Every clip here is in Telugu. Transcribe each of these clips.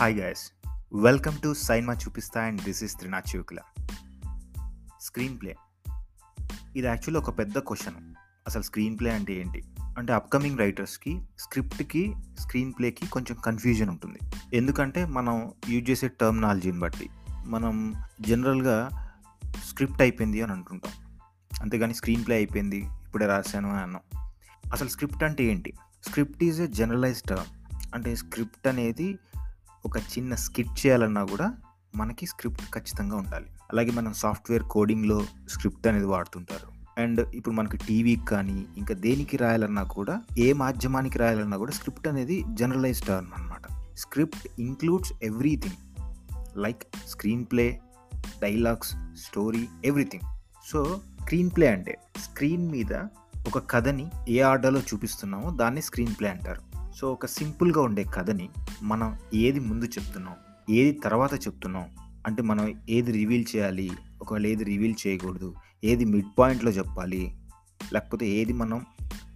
హాయ్ గైస్ వెల్కమ్ టు సైన్మా చూపిస్తా అండ్ దిస్ ఇస్ త్రినా స్క్రీన్ ప్లే ఇది యాక్చువల్లీ ఒక పెద్ద క్వశ్చన్ అసలు స్క్రీన్ ప్లే అంటే ఏంటి? అంటే అప్కమింగ్ రైటర్స్కి స్క్రిప్ట్కి స్క్రీన్ ప్లేకి కొంచెం కన్ఫ్యూజన్ ఉంటుంది. ఎందుకంటే మనం యూజ్ చేసే టర్మినాలజీని బట్టి. మనం జనరల్గా స్క్రిప్ట్ అయిపోయింది అని అంటుంటాం. అంతేగాని స్క్రీన్ ప్లే అయిపోయింది ఇప్పుడే రాశాను అని అన్నాం. అసలు స్క్రిప్ట్ అంటే ఏంటి? Script is a generalize term అంటే స్క్రిప్ట్ అనేది ఒక చిన్న స్కిట్ చేయాలన్నా కూడా మనకి స్క్రిప్ట్ ఖచ్చితంగా ఉండాలి. అలాగే మనం సాఫ్ట్వేర్ కోడింగ్లో స్క్రిప్ట్ అనేది వాడుతుంటారు. అండ్ ఇప్పుడు మనకి టీవీకి కానీ ఇంకా దేనికి రాయాలన్నా కూడా ఏ మాధ్యమానికి రాయాలన్నా కూడా స్క్రిప్ట్ అనేది జనరలైజ్ టర్మ్ అనమాట script includes everything. Like screenplay dialogues story everything. So screenplay అంటే స్క్రీన్ మీద ఒక కథని ఏ ఆర్డర్లో చూపిస్తున్నామో దాన్ని స్క్రీన్ ప్లే అంటారు. సో ఒక సింపుల్గా ఉండే కథని మనం ఏది ముందు చెప్తున్నాం ఏది తర్వాత చెప్తున్నాం అంటే మనం ఏది రివీల్ చేయాలి ఒకవేళ ఏది రివీల్ చేయకూడదు ఏది మిడ్ పాయింట్లో చెప్పాలి లేకపోతే ఏది మనం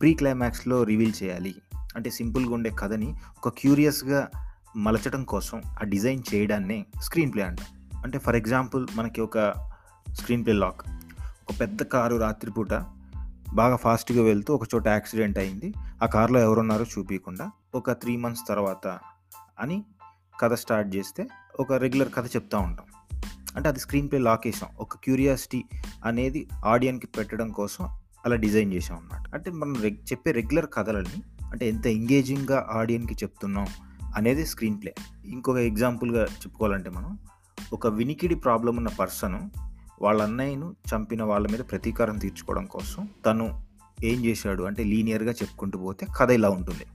ప్రీ క్లైమాక్స్లో రివీల్ చేయాలి అంటే సింపుల్గా ఉండే కథని ఒక క్యూరియస్గా మలచడం కోసం ఆ డిజైన్ చేయడాన్నే స్క్రీన్ ప్లే అంటాం. అంటే ఫర్ ఎగ్జాంపుల్ మనకి ఒక స్క్రీన్ ప్లే లాక్ ఒక పెద్ద కారు రాత్రిపూట బాగా ఫాస్ట్గా వెళ్తూ ఒక చోట యాక్సిడెంట్ అయింది. ఆ కార్లో ఎవరున్నారో చూపించకుండా ఒక త్రీ మంత్స్ తర్వాత అని కథ స్టార్ట్ చేస్తే ఒక రెగ్యులర్ కథ చెప్తూ ఉంటాం. అంటే అది స్క్రీన్ ప్లే లాక్ వేసాం ఒక క్యూరియాసిటీ అనేది ఆడియన్కి పెట్టడం కోసం అలా డిజైన్ చేసాం అన్నమాట. అంటే మనం రెగ్ చెప్పే రెగ్యులర్ కథలని అంటే ఎంత ఎంగేజింగ్గా ఆడియన్కి చెప్తున్నాం అనేది స్క్రీన్ ప్లే. ఇంకొక ఎగ్జాంపుల్గా చెప్పుకోవాలంటే మనం ఒక వినికిడి ప్రాబ్లం ఉన్న పర్సను వాళ్ళ అన్నయ్యను చంపిన వాళ్ళ మీద ప్రతీకారం తీర్చుకోవడం కోసం తను ఏం చేశాడు అంటే లీనియర్గా చెప్పుకుంటూ పోతే కథ ఇలా ఉంటుంది.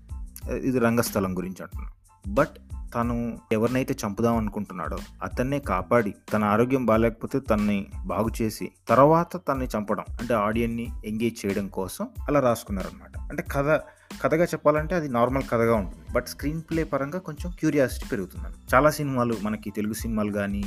ఇది రంగస్థలం గురించి అంటున్నాను బట్ తను ఎవరినైతే చంపుదాం అనుకుంటున్నాడో అతన్నే కాపాడి తన ఆరోగ్యం బాగాలేకపోతే తనని బాగు చేసి తర్వాత తనని చంపడం అంటే ఆడియన్ని ఎంగేజ్ చేయడం కోసం అలా రాసుకున్నారనమాట అంటే కథ కథగా చెప్పాలంటే అది నార్మల్ కథగా ఉంటుంది. బట్ స్క్రీన్ ప్లే పరంగా కొంచెం క్యూరియాసిటీ పెరుగుతుంది చాలా సినిమాలు మనకి తెలుగు సినిమాలు కానీ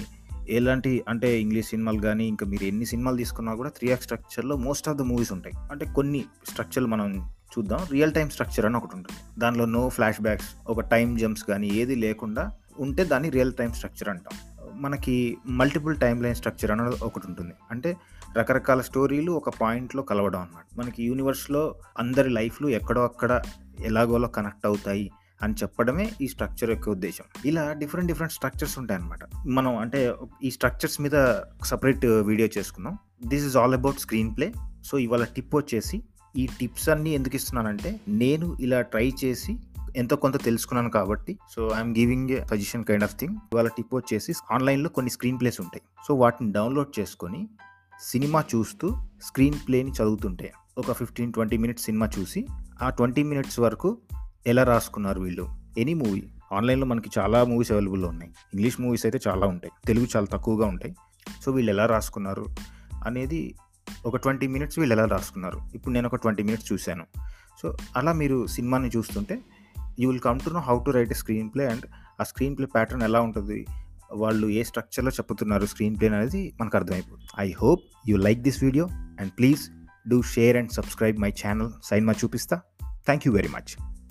ఎలాంటి అంటే ఇంగ్లీష్ సినిమాలు కానీ ఇంకా మీరు ఎన్ని సినిమాలు తీసుకున్నా కూడా త్రీ యాక్ స్ట్రక్చర్లో మోస్ట్ ఆఫ్ ద మూవీస్ ఉంటాయి. అంటే కొన్ని స్ట్రక్చర్లు మనం చూద్దాం. రియల్ టైం స్ట్రక్చర్ అని ఒకటి ఉంటుంది. దానిలో నో ఫ్లాష్ బ్యాక్స్ ఒక టైం జంప్స్ కానీ ఏది లేకుండా ఉంటే దాన్ని రియల్ టైం స్ట్రక్చర్ అంటాం. మనకి మల్టిపుల్ టైం లైన్ స్ట్రక్చర్ అనేది ఒకటి ఉంటుంది. అంటే రకరకాల స్టోరీలు ఒక పాయింట్లో కలవడం అన్నమాట. మనకి యూనివర్స్లో అందరి లైఫ్లు ఎక్కడో అక్కడ ఎలాగోలో కనెక్ట్ అవుతాయి. అని చెప్పడమే ఈ స్ట్రక్చర్ యొక్క ఉద్దేశం. ఇలా డిఫరెంట్ డిఫరెంట్ స్ట్రక్చర్స్ ఉంటాయి అనమాట మనం అంటే ఈ స్ట్రక్చర్స్ మీద సపరేట్ వీడియో చేసుకుందాం. This is all about screenplay so ఇవాళ టిప్ వచ్చేసి ఈ టిప్స్ అన్నీ ఎందుకు ఇస్తున్నానంటే నేను ఇలా ట్రై చేసి ఎంతో కొంత తెలుసుకున్నాను కాబట్టి so I'm giving a suggestion kind of thing ఇవాళ టిప్ వచ్చేసి ఆన్లైన్లో కొన్ని స్క్రీన్ ప్లేస్ ఉంటాయి. సో వాటిని డౌన్లోడ్ చేసుకొని సినిమా చూస్తూ స్క్రీన్ ప్లేని చదువుతుంటే ఒక ఫిఫ్టీన్ ట్వంటీ మినిట్స్ సినిమా చూసి ఆ ట్వంటీ మినిట్స్ వరకు ఎలా రాసుకున్నారు వీళ్ళు? ఎనీ మూవీ ఆన్లైన్లో మనకి చాలా మూవీస్ అవైలబుల్లో ఉన్నాయి. ఇంగ్లీష్ మూవీస్ అయితే చాలా ఉంటాయి. తెలుగు చాలా తక్కువగా ఉంటాయి. సో వీళ్ళు ఎలా రాసుకున్నారు అనేది ఒక ట్వంటీ మినిట్స్ వీళ్ళు ఎలా రాసుకున్నారు? ఇప్పుడు నేను ఒక ట్వంటీ మినిట్స్ చూశాను. సో అలా మీరు సినిమాని చూస్తుంటే you will come to know how to write a screenplay and ఆ స్క్రీన్ ప్లే ప్యాటర్న్ ఎలా ఉంటుంది? వాళ్ళు ఏ స్ట్రక్చర్లో చెప్తున్నారు స్క్రీన్ ప్లే అనేది మనకు అర్థమైపోతుంది. I hope you like this video and please do share and subscribe my channel sign మా చూపిస్తా. Thank you very much